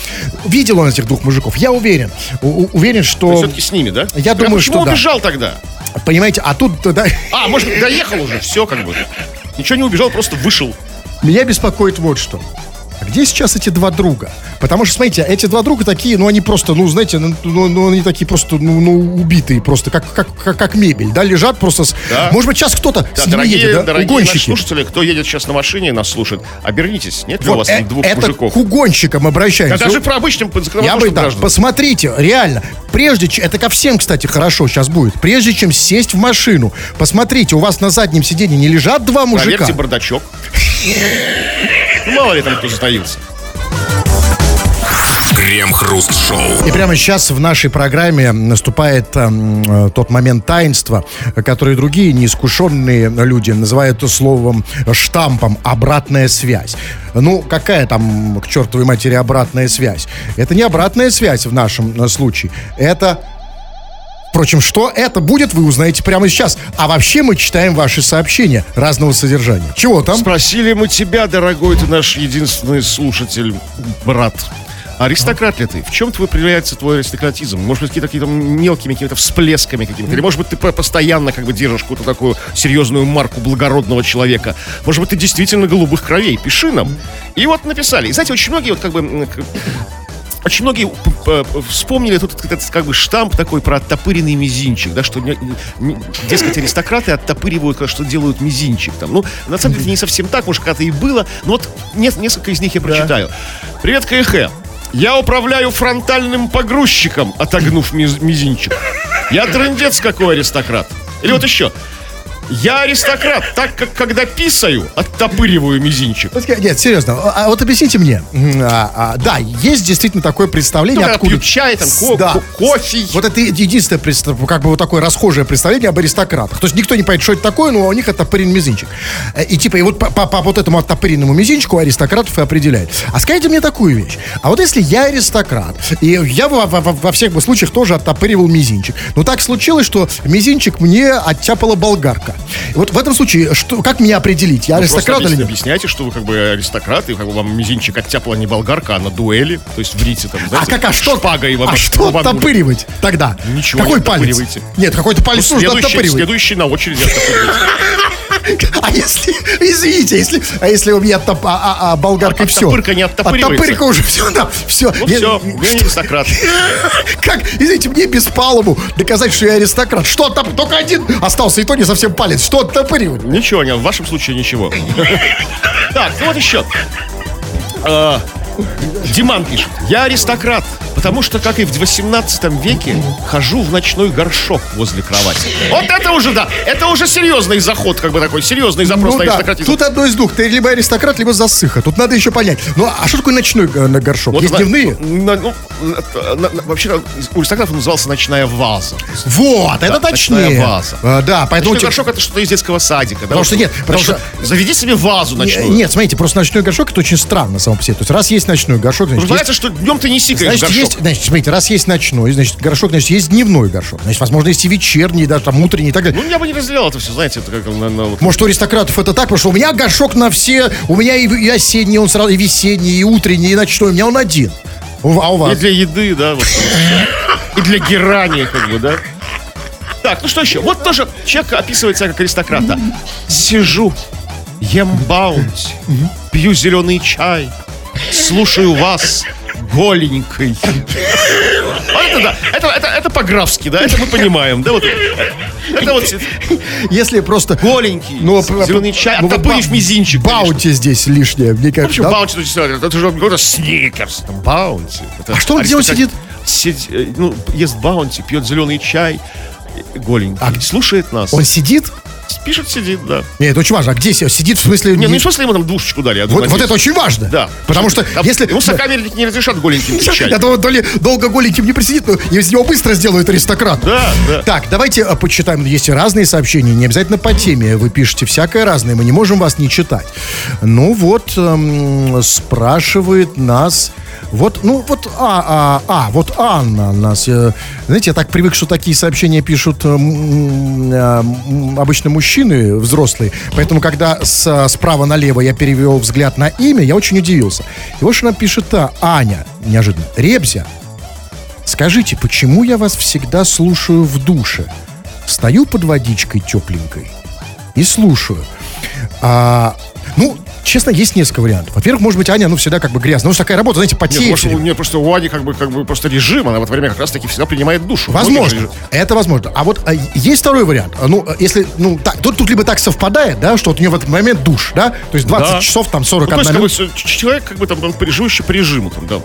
Видел он этих двух мужиков, я уверен. У- у- уверен, что, Все-таки с ними, да? Я А думаю, почему что да. убежал тогда? понимаете, а тут, да, А, может быть, доехал уже, все как бы. Ничего не убежал, просто вышел. меня беспокоит вот что. А где сейчас эти два друга? Потому что, смотрите, эти два друга такие, ну, они просто, ну, знаете, ну, ну, ну, они такие просто, ну, ну, убитые просто, как, как, как, как мебель, да, лежат просто с... Да. Может быть, сейчас кто-то Да, с дорогие, едет, да? дорогие наши Угонщики. слушатели, кто едет сейчас на машине и нас слушает, обернитесь, нет ли у Вот, вас э- двух это мужиков? к угонщикам Да обращаемся. даже про обычным Я бы, да, посмотрите, реально, прежде чем, это ко всем, кстати, хорошо сейчас будет, прежде чем сесть в машину, посмотрите, у вас на заднем сиденье не лежат два мужика? Проверьте бардачок. Ну, Мало ли там кто затаился. Крем-хруст-шоу. И прямо сейчас в нашей программе наступает эм, э, тот момент таинства, который другие неискушенные люди называют словом штампом «обратная связь». Ну, какая там, к чертовой матери, обратная связь? Это не обратная связь в нашем э, случае. Это Впрочем, что это будет, вы узнаете прямо сейчас. А вообще мы читаем ваши сообщения разного содержания. Чего там? Спросили мы тебя, дорогой ты наш единственный слушатель, брат. Аристократ ли ты? В чем твой проявляется твой аристократизм? Может быть, какие-то какие-то мелкими какими-то всплесками какими-то? Или, может быть, ты по- постоянно как бы держишь какую-то такую серьезную марку благородного человека? Может быть, ты действительно голубых кровей? Пиши нам. И вот написали. И знаете, очень многие вот как бы... Очень многие вспомнили тут этот как бы штамп такой про оттопыренный мизинчик, да, что, не- не- дескать, аристократы оттопыривают, что делают мизинчик там. Ну, на самом деле, это не совсем так, может, когда-то и было, но вот не- несколько из них я прочитаю. Привет, КХ. Я управляю фронтальным погрузчиком, отогнув миз- мизинчик. Я трындец какой аристократ. Или вот еще. Я аристократ, так как когда писаю, оттопыриваю мизинчик. Вот я- Нет, серьезно, а а вот объясните мне. А, а, да, есть действительно такое представление, Ну, откуда... пьют чай, там, ко- Да. ко- кофе. Вот это единственное, как бы вот такое расхожее представление об аристократах. То есть никто не понимает, что это такое, но у них оттопырен мизинчик. Э, И типа, и вот по, по- по вот этому оттопыренному мизинчику аристократов и определяет. А скажите мне такую вещь. А вот если я аристократ, и я во- во- во всех бы случаях тоже оттопыривал мизинчик, но так случилось, что мизинчик мне оттяпала болгарка. И вот в этом случае, что, как меня определить? Я Ну, аристократ или объясни- нет? Объясняйте, что вы как бы аристократ, и как бы вам мизинчик оттяпала не болгарка, а на дуэли. То есть в рите там, А знаете, как, а что, шпагой вам а что оттопыривать тогда? Ничего Какой не палец? Нет, какой-то палец нужно Следующий, оттопыривать. следующий на очереди. А если, извините, если, а если у меня топ, а, а, а болгарка А все? оттопырка не оттопыривается? Оттопырка уже все, да, все. Ну все, я не аристократ. Как, извините, мне без палубу доказать, что я аристократ. Что оттоп... Только один остался, и то не совсем палец. Что оттопыривать? Ничего, не, в вашем случае ничего. Так, ну вот еще. А, Диман пишет. Я аристократ, потому что, как и в 18 веке, хожу в ночной горшок возле кровати. Вот это уже, да, это уже серьезный заход, как бы такой, серьезный запрос Ну на да, тут одно из двух. Ты либо аристократ, либо засыха. Тут надо еще понять. Ну, а что такое ночной э, горшок? Вот Есть на- дневные? на- ну, на- на- вообще, у аристократов назывался «Ночная ваза». Вот, это точнее. ночная ваза. А, да, поэтому... Ночной горшок это что-то из детского садика. да, Потому что нет, потому Значит, Заведи себе вазу ночную. Нет, смотрите, просто ночной горшок это очень странно само по себе. То есть раз есть ночной горшок, значит, есть Понятно, что днем ты не сикаешь Значит, горшок. есть, значит, смотрите, раз есть ночной, значит, горшок, значит, есть дневной горшок. Значит, возможно, есть и вечерний, даже там утренний и так далее. Ну, я бы не разделял это все, знаете, это как на, на вот- Может, у аристократов это так, потому что у меня горшок на все, у меня и, и осенний, он сразу, и весенний, и утренний, и ночной, у меня он один. А у И вас? для еды, да, вот. И для герани, как бы, да. Так, ну что еще? Вот тоже человек описывает себя как аристократа. Сижу, ем баунти, пью зеленый чай, слушаю вас голенькой. Вот это да, это, это, это по-графски, да, это мы понимаем, да, вот это, вот Если просто... голенький, Ну, зеленый чай, ну, вот оттопырив ба- мизинчик. конечно. Баунти здесь лишнее, мне Ну, кажется. почему да? баунти? Это же какой-то сникерс, там, баунти. Это А что он, где он сидит? Сидит, э, ну, ест баунти, пьет зеленый чай, э, голенький, слушает нас. А Он сидит? Пишет, сидит, да. Нет, это очень важно. А где сидит? В смысле... Не, ну не- в смысле ему там душечку дали. я вот, вот это очень важно. Да. Потому что Там- если... Ему сокамерники не разрешат голеньким. Я думаю, то ли долго голеньким не присидит, но из него быстро сделают аристократ. Да, да. Так, давайте а, почитаем. Есть и разные сообщения, не обязательно по теме. Вы пишете всякое разное, мы не можем вас не читать. Ну вот, эм, спрашивает нас... Вот, ну вот, а, а, а, вот Анна нас, э, знаете, я так привык, что такие сообщения пишут э, м, обычно мужчины взрослые, поэтому когда с- справа налево я перевел взгляд на имя, я очень удивился. И вот что она пишет, а, Аня, неожиданно, Ребзя, Скажите, почему я вас всегда слушаю в душе? Стою под водичкой тепленькой и слушаю. А, ну, честно, есть несколько вариантов. Во-первых, может быть, Аня, ну, всегда как бы грязная. Ну, такая работа, знаете, Нет, потеет. может, всё у нее просто у Ани как бы, как бы просто режим, она в это время как раз таки всегда принимает душу. Возможно, это возможно. А вот а, есть второй вариант. Ну, а, если, ну, так, тут, тут либо так совпадает, да, что вот у нее в этот момент душ, да, то есть 20 Да. часов, там, Ну, 41 то есть, как бы, человек, как бы там, он живущий по режиму, там, да.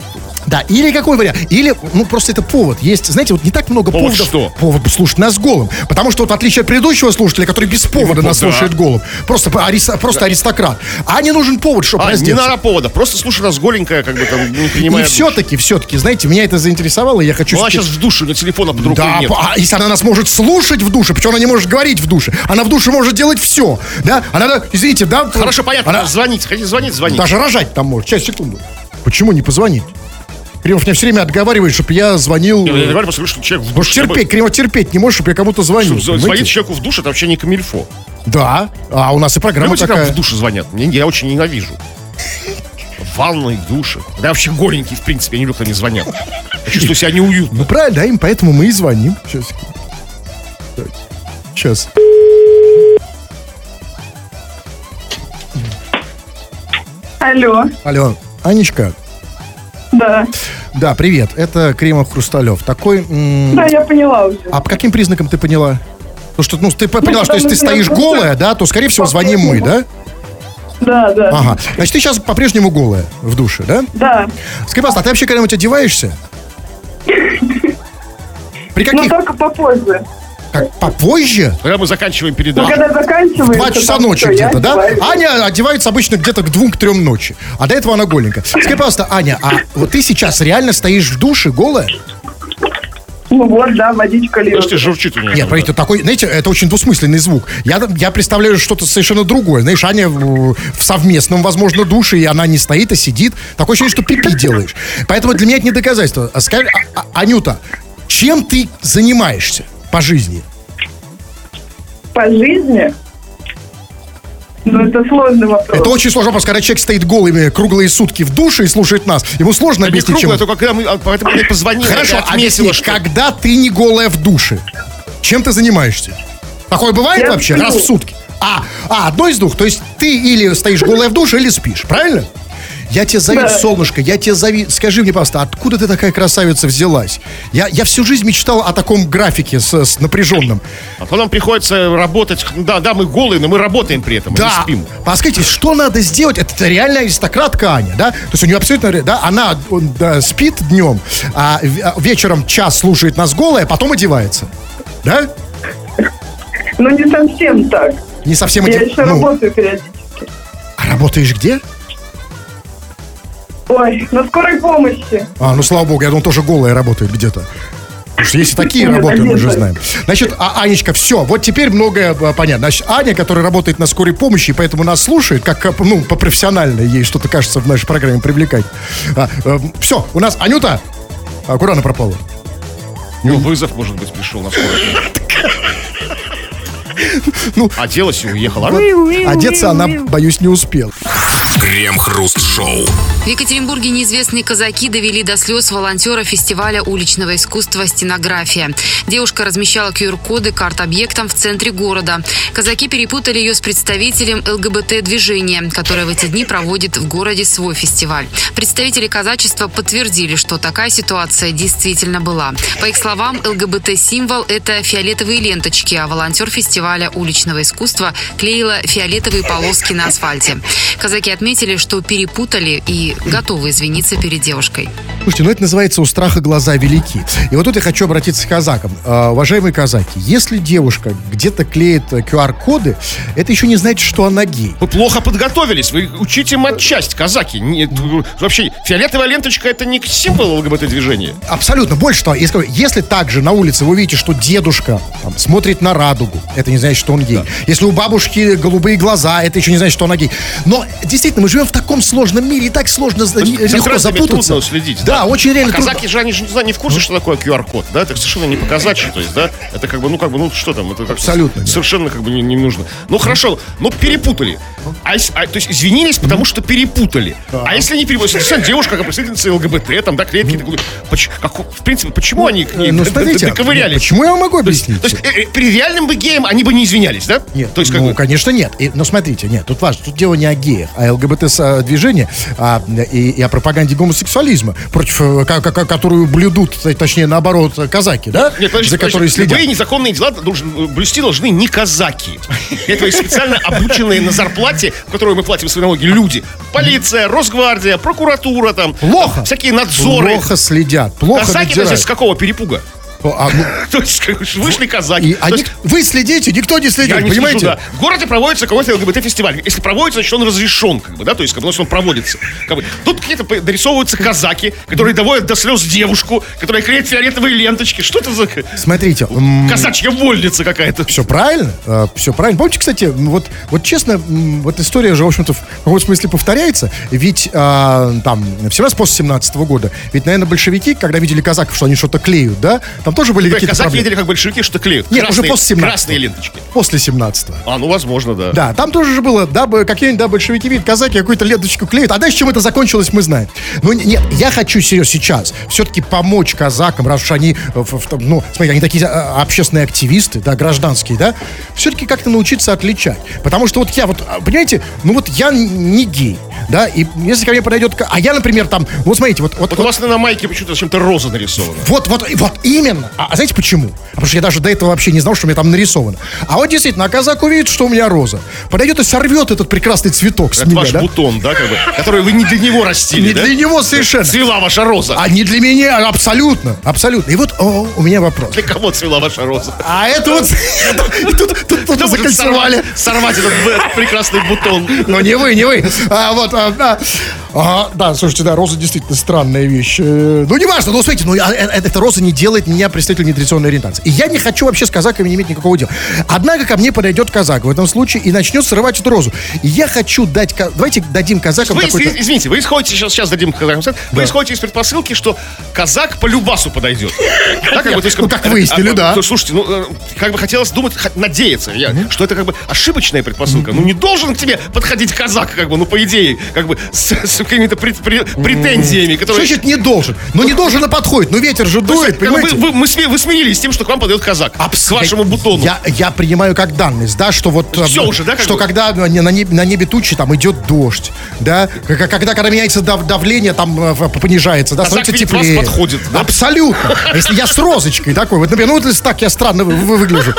Да, или какой вариант? Или, ну, просто это повод. Есть, знаете, вот не так много Повод поводов. что? Повод слушать нас голым. Потому что вот в отличие от предыдущего слушателя, который без повода нас да. слушает голым, просто, ариста- просто аристократ. А не нужен повод, чтобы А, не раздеться. надо повода, просто слушай нас голенькая, как бы там, не И принимая душ. все-таки, все-таки, знаете, меня это заинтересовало, и я хочу... Ну, она сейчас в душе, нее телефона под рукой Да, нет. а если она нас может слушать в душе, почему она не может говорить в душе? Она в душе может делать все, да? Она, да, извините, да? Хорошо, понятно, Она звонить, хотите звонить, звонить. даже рожать там может. Сейчас, секунду. Почему не позвонить? Кремов меня все время отговаривает, чтобы я звонил... Я не говорю, просто говорю, что человек в душе. терпеть, Кремов терпеть не можешь, чтобы я кому-то звонил. Чтобы звонить человеку в душе, это вообще не камильфо. Да, а у нас и программа Прямо такая. в душе звонят. Мне, я очень ненавижу. Ванной, в душе. Да вообще голенький, в принципе, я не люблю, когда они звонят. Я чувствую себя неуютно. Ну правильно, да, им поэтому мы и звоним. Сейчас. Сейчас. Алло, Алло, Анечка. Да. Да, привет. Это Кремов Хрусталев. Такой. м, Да, я поняла уже. А по каким признакам ты поняла? Ну что, ну ты по- поняла, что если ты стоишь голая, да, то скорее всего звоним мы, да? Да, да. Ага. Значит, ты сейчас по-прежнему голая в душе, да? Да. Скажи, пожалуйста, а ты вообще когда-нибудь одеваешься? При каких? только попозже. Как, попозже? Когда мы заканчиваем Ну, передачу. когда заканчивается... Два часа ночи где-то, да? одеваюсь. Аня одевается обычно где-то к двум, к трем ночи. А до этого она голенькая. Скажи, пожалуйста, Аня, а вот ты сейчас реально стоишь в душе голая? Ну вот, да, водичка льет. Слушайте, журчит у меня. Нет, смотрите, такой, знаете, это очень двусмысленный звук. Я, я представляю что-то совершенно другое. Знаешь, Аня в, в совместном, возможно, душе, и она не стоит, а сидит. Такое ощущение, что пипи делаешь. Поэтому для меня это не доказательство. А скажи, а- а- Анюта, чем ты занимаешься по жизни? По жизни? Ну, это сложный вопрос. Это очень сложно, просто когда человек стоит голыми круглые сутки в душе и слушает нас, ему сложно Да не объяснить, чем... круглая, только когда мы, а, поэтому мне позвонили, Хорошо, отметила, объясни, что... когда ты не голая в душе, чем ты занимаешься? Такое бывает Я вообще? сплю. Раз в сутки? А, а, одно из двух. То есть ты или стоишь голая в душе, или спишь, правильно? Я тебе завидую, Да. солнышко, я тебе завидую. Скажи мне, пожалуйста, откуда ты такая красавица взялась? Я, я всю жизнь мечтал о таком графике с, с напряженным. А то нам приходится работать. Да, да, мы голые, но мы работаем при этом, мы не Да, спим. подскажите, что надо сделать? Это реально аристократка Аня, да? То есть у нее абсолютно, да, она он, да, спит днем, а а вечером час слушает нас голая, а потом одевается. Да? Ну, не совсем так. Не совсем Я одевается. еще работаю периодически. А работаешь где? Ой, на скорой помощи. А, ну слава богу, я думал, тоже голая работает где-то. Потому что есть и такие Нет, работы, мы же одета. знаем. Значит, а, Анечка, все, вот теперь многое а, понятно. Значит, Аня, которая работает на скорой помощи, и поэтому нас слушает, как, а, ну, по профессионально ей что-то кажется в нашей программе привлекать. все, у нас, Анюта, А куда она пропала? У него вызов, может быть, пришел на скорую. Ну, Оделась и уехала. одеться она, боюсь, не успела. Крем-хруст-шоу. В Екатеринбурге неизвестные казаки довели до слез волонтера фестиваля уличного искусства «Стенография». Девушка размещала QR-коды карт объектам в центре города. Казаки перепутали ее с представителем ЛГБТ-движения, которое в эти дни проводит в городе свой фестиваль. Представители казачества подтвердили, что такая ситуация действительно была. По их словам, ЛГБТ-символ – это фиолетовые ленточки, а волонтер фестиваля уличного искусства клеила фиолетовые полоски на асфальте. Казаки отметили, что перепутали и готовы извиниться перед девушкой. Слушайте, ну это называется «У страха глаза велики». И вот тут я хочу обратиться к казакам. А, уважаемые казаки, если девушка где-то клеит э, QR-коды, это еще не значит, что она гей. Вы плохо подготовились. Вы учите матчасть, казаки. Нет, вообще, фиолетовая ленточка это не символ ЛГБТ-движения. Абсолютно. Больше того, скажу, если также на улице вы видите, что дедушка там, смотрит на радугу, это не значит, что он гей. Если у бабушки голубые глаза, это еще не значит, что она гей. Но действительно, мы живем в таком сложном мире, и так сложно есть за легко запутаться. трудно следить, Да, да. очень реально А трудно. казаки же, они же не не в курсе, что такое QR-код, да? Это совершенно не показачье, то есть, да? Это как бы, ну, как бы, ну, что там? Это Абсолютно. Совершенно как бы не, не нужно. Ну, хорошо, ну, перепутали. А, а, то есть, извинились, потому что перепутали. А если не перепутали? Действительно девушка, как представительница ЛГБТ, там, да, клетки, как, в принципе, почему они к ней Ну, смотрите, доковырялись? почему я могу То есть, объяснить? то есть, э, э, перед реальным бы геем они бы не извинялись, да? Нет, То есть, как ну, бы, конечно, нет. И, но смотрите, нет, тут важно, тут дело не о геях, а ЛГБТ-движение а, и, и о пропаганде гомосексуализма, против э, ко- ко- которую блюдут, точнее, наоборот, казаки, да? Нет, подожди, За подожди. которые следят. Любые незаконные дела должен, блюсти должны не казаки. Это специально обученные на зарплате, которую мы платим свои налоги, люди. Полиция, Росгвардия, прокуратура там. Плохо. всякие надзоры. Плохо следят, плохо Казаки, с какого перепуга? А, ну, То есть, как вышли казаки. и они- есть, вы следите, никто не следит, я не понимаете? слежу, да. В городе проводится какой-то ЛГБТ-фестиваль. Если проводится, значит, он разрешен, как бы, да, то есть, как бы, он проводится. Как бы. Тут какие-то дорисовываются казаки, которые доводят до слез девушку, которая клеит фиолетовые ленточки. Что это за Смотрите, казачья вольница какая-то? все правильно, все правильно. Помните, кстати, вот, вот честно, вот история же, в общем-то, в каком смысле повторяется. Ведь а, там, все раз после 17 года, ведь, наверное, большевики, когда видели казаков, что они что-то клеют, да, там тоже были какие-то казаки проблемы. видели, как большевики что клеют. Нет, красные, уже после 17 Красные ленточки. После 17 А, ну, возможно, да. Да, там тоже же было, да, какие-нибудь, да, большевики видят, казаки какую-то ленточку клеют. А дальше чем это закончилось, мы знаем. Но не- нет, я хочу серьезно сейчас все-таки помочь казакам, раз уж они, э, ну, смотри, они такие а, общественные активисты, да, гражданские, да, все-таки как-то научиться отличать. Потому что вот я вот, а, понимаете, ну вот я не гей, да, и если ко мне подойдет, а я, например, там, вот смотрите, вот, вот, Вот у вас на майке почему-то зачем-то роза нарисована. вот, вот, вот именно. А, а знаете почему? А потому что я даже до этого вообще не знал, что у меня там нарисовано. А вот действительно, а казак увидит, что у меня роза. Подойдет и сорвет этот прекрасный цветок с Это меня, ваш да? бутон, да, как бы, который вы не для него растили, Не да? для него совершенно. Цвела ваша роза. А не для меня, абсолютно, абсолютно. И вот о, у меня вопрос. Для кого цвела ваша роза? А это вот тут, закольцевали. сорвать, этот прекрасный бутон? Но не вы, не вы. А, вот, а, да. Ага, да, слушайте, да, роза действительно странная вещь. Э, Ну, не важно, но смотрите, ну, а, э, э, эта роза не делает меня представителем нетрадиционной ориентации. И я не хочу вообще с казаками не иметь никакого дела. Однако ко мне подойдет казак в этом случае и начнет срывать эту розу. И я хочу дать... Давайте дадим казакам Вы, какой-то... из- извините, вы исходите, сейчас, сейчас дадим казакам совет, вы исходите из предпосылки, что казак по любасу подойдет. Да, как бы, то есть, Ну, как выяснили, а, да. то, Слушайте, ну, как бы хотелось думать, надеяться, я, что это как бы ошибочная предпосылка. Ну, не должен к тебе подходить казак, как бы, ну, по идее, как бы, с, с какими-то пред- претензиями, Что которые... значит не должен? Ну, не должен, а подходит. Ну, ветер же дует, понимаете? вы, вы- мы сме- вы смирились с тем, что к вам подойдет казак. К вашему бутону. Я, я принимаю как данность, да, что вот... Всё э, уже, да, Что бы? когда на небе, на небе тучи, там идет дождь, да, когда, когда меняется дав- давление, там э, понижается, да, Казак становится видит вас, теплее. подходит, да? Абсолютно. А Если я с розочкой такой, вот, например, ну вот так я странно вы- вы- выгляжу.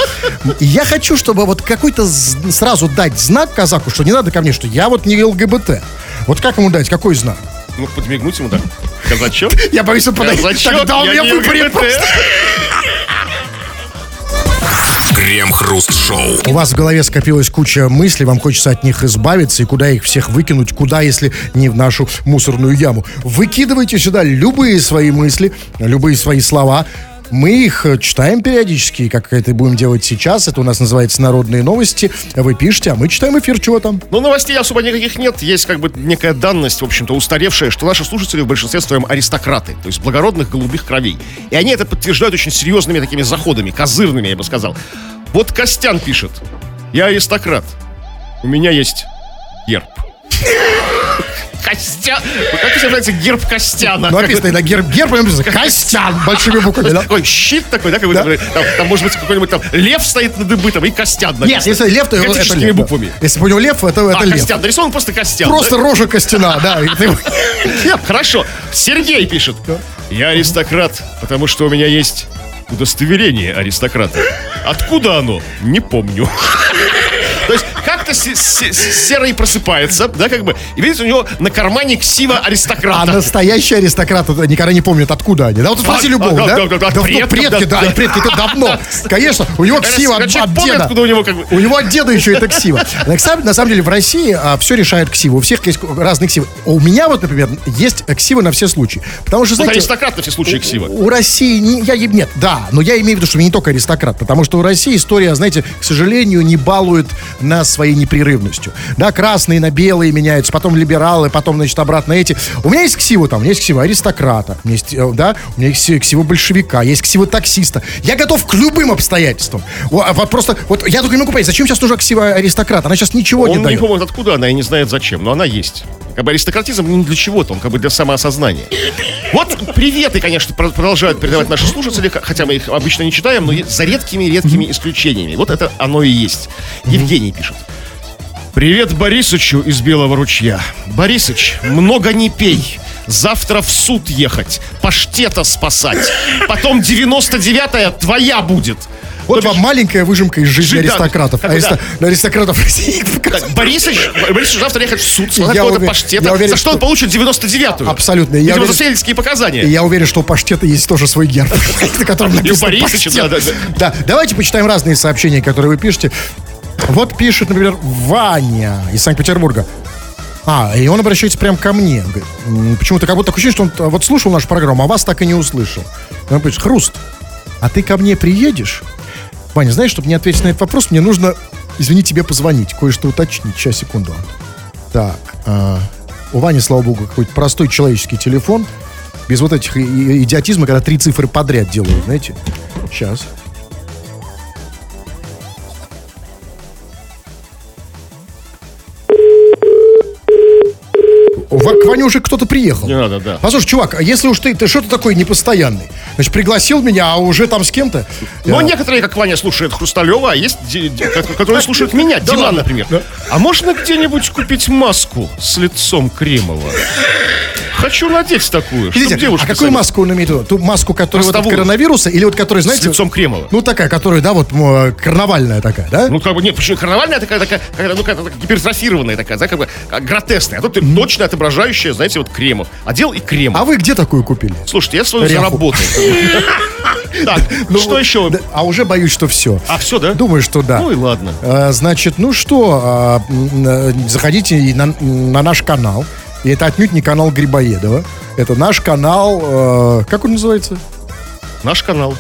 Я хочу, чтобы вот какой-то сразу дать знак казаку, что не надо ко мне, что я вот не ЛГБТ. Вот как ему дать, какой знак? Ну, подмигнуть ему так. Казачок? Я боюсь, он подойдет. Казачок, Тогда у я меня просто. Крем-хруст-шоу. У вас в голове скопилась куча мыслей, вам хочется от них избавиться, и куда их всех выкинуть, куда, если не в нашу мусорную яму. Выкидывайте сюда любые свои мысли, любые свои слова. Мы их э, читаем периодически, как это будем делать сейчас. Это у нас называется «Народные новости». Вы пишете, а мы читаем эфир, чего там. Ну, новостей особо никаких нет. Есть как бы некая данность, в общем-то, устаревшая, что наши слушатели в большинстве своем аристократы, то есть благородных голубых кровей. И они это подтверждают очень серьезными такими заходами, козырными, я бы сказал. Вот Костян пишет. Я аристократ. У меня есть герб. Костян. Как называется герб Костяна? Ну, написано на герб, герб написано «Костян» большими буквами. да? Такой щит такой, да, как будто бы, там, там, может быть, какой-нибудь там лев стоит на дыбы, там, и Костян Нет, написано. если лев, то это лев. да. буквами. Если бы у него лев, это, это А, лев. Костян, нарисован просто Костян. Просто да? рожа костяна, да. Хорошо. Сергей пишет. Я аристократ, потому что у меня есть удостоверение аристократа. Откуда оно? Не помню. То есть как-то се- се- серый просыпается, да, как бы, и видите, у него на кармане ксива А аристократа. настоящие аристократы никогда не помнят, откуда они. Да, вот спроси А, любого, а, да? предки, да, предки, это давно. Конечно, у него ксива от, деда. у него как бы... У него от деда еще это ксива. На самом- деле в России все решают ксивы. У всех есть разные ксивы. А У меня вот, например, есть ксивы на все случаи. Потому что, знаете, аристократ на все случаи ксива. у России, не, я, нет, да, но я имею в виду, что не только аристократ, потому что у России история, знаете, к сожалению, не балует нас своей непрерывностью. Да, красные на белые меняются, потом либералы, потом, значит, обратно эти. У меня есть ксива там, у меня есть ксива аристократа, у меня есть, э, да, у меня есть кси- ксива большевика, есть ксива таксиста. Я готов к любым обстоятельствам. А Вот просто, вот я только не могу понять, зачем сейчас нужна ксива аристократа? Она сейчас ничего не Он не дает. помнит, откуда она и не знает зачем, но она есть. Как бы аристократизм не для чего-то, он как бы для самоосознания. Вот приветы, конечно, про- продолжают передавать наши слушатели, хотя мы их обычно не читаем, но за редкими-редкими исключениями. Вот это оно и есть. Евгений пишет. Привет Борисычу из Белого ручья. Борисыч, много не пей. Завтра в суд ехать, паштета спасать. Потом 99-я твоя будет. Вот вам маленькая выжимка из жизни аристократов. Аристо- Аристократов России. так, Борисыч, Борисыч завтра ехать в суд, Я какого-то паштета. уверен, за что, он получит 99-ю? Абсолютно. Я Видимо, уверен, за свидетельские показания. И я уверен, что у паштета есть тоже свой герб, на котором написано да, да, Да, давайте почитаем разные сообщения, которые вы пишете. Вот пишет, например, Ваня из Санкт-Петербурга. А, и он обращается прямо ко мне. Он говорит, «М, Почему-то как будто такое ощущение, что он э, вот слушал нашу программу, а вас так и не услышал. И Он говорит, Хруст, а ты ко мне приедешь? Ваня, знаешь, чтобы не ответить на этот вопрос, мне нужно, извини, тебе позвонить, кое-что уточнить. Сейчас, секунду. Так, а, у Вани, слава богу, какой-то простой человеческий телефон, без вот этих идиотизма, когда три цифры подряд делают, знаете. Сейчас. К Ване уже кто-то приехал. Не надо, да. Послушай, чувак, а если уж ты, ты что-то такой непостоянный, значит, пригласил меня, а уже там с кем-то? Но Я- некоторые, как Ваня, слушают Хрусталева, а есть, которые слушают меня, Диман, ладно. например. А можно где-нибудь купить маску с лицом Кремова? Хочу надеть такую, девушка... а какую маску он имеет в виду? Ту маску, которая вот от Ростовую. коронавируса, или вот которая, С знаете... лицом Кремова. Ну, такая, которая, да, вот м, карнавальная такая, да? Ну, как бы, нет, почему карнавальная такая, такая, какая-то, ну, такая гипертрофированная такая, да, как бы а, гротесная. А тут точно отображающая, знаете, вот Кремов. Одел и Кремов. а вы где такую купили? Слушайте, я свою Ряху. заработал. Так, Ну, что еще? а уже боюсь, что все. А, все, да? Думаю, что да. Ну и ладно. А, Значит, ну что, а, э, заходите на наш канал. И это отнюдь не канал Грибоедова. Это наш канал, э, как он называется? Наш канал.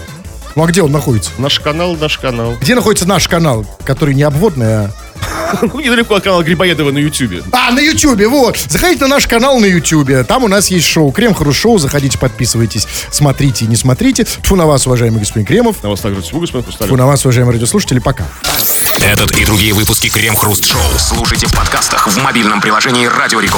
Ну а где он находится? Наш канал, наш канал. Где находится наш канал, который не обводный, а... Ну, недалеко от канала Грибоедова на Ютьюбе. А, на Ютубе, вот. Заходите на наш канал на Ютубе. Там у нас есть шоу Крем Хру Шоу. Заходите, подписывайтесь, смотрите и не смотрите. Тьфу на вас, уважаемый господин Кремов. На вас также всего, господин Тьфу Хрусталев. на вас, уважаемые радиослушатели. Пока. Этот и другие выпуски Крем Хруст Шоу слушайте в подкастах в мобильном приложении Радио Рекорд.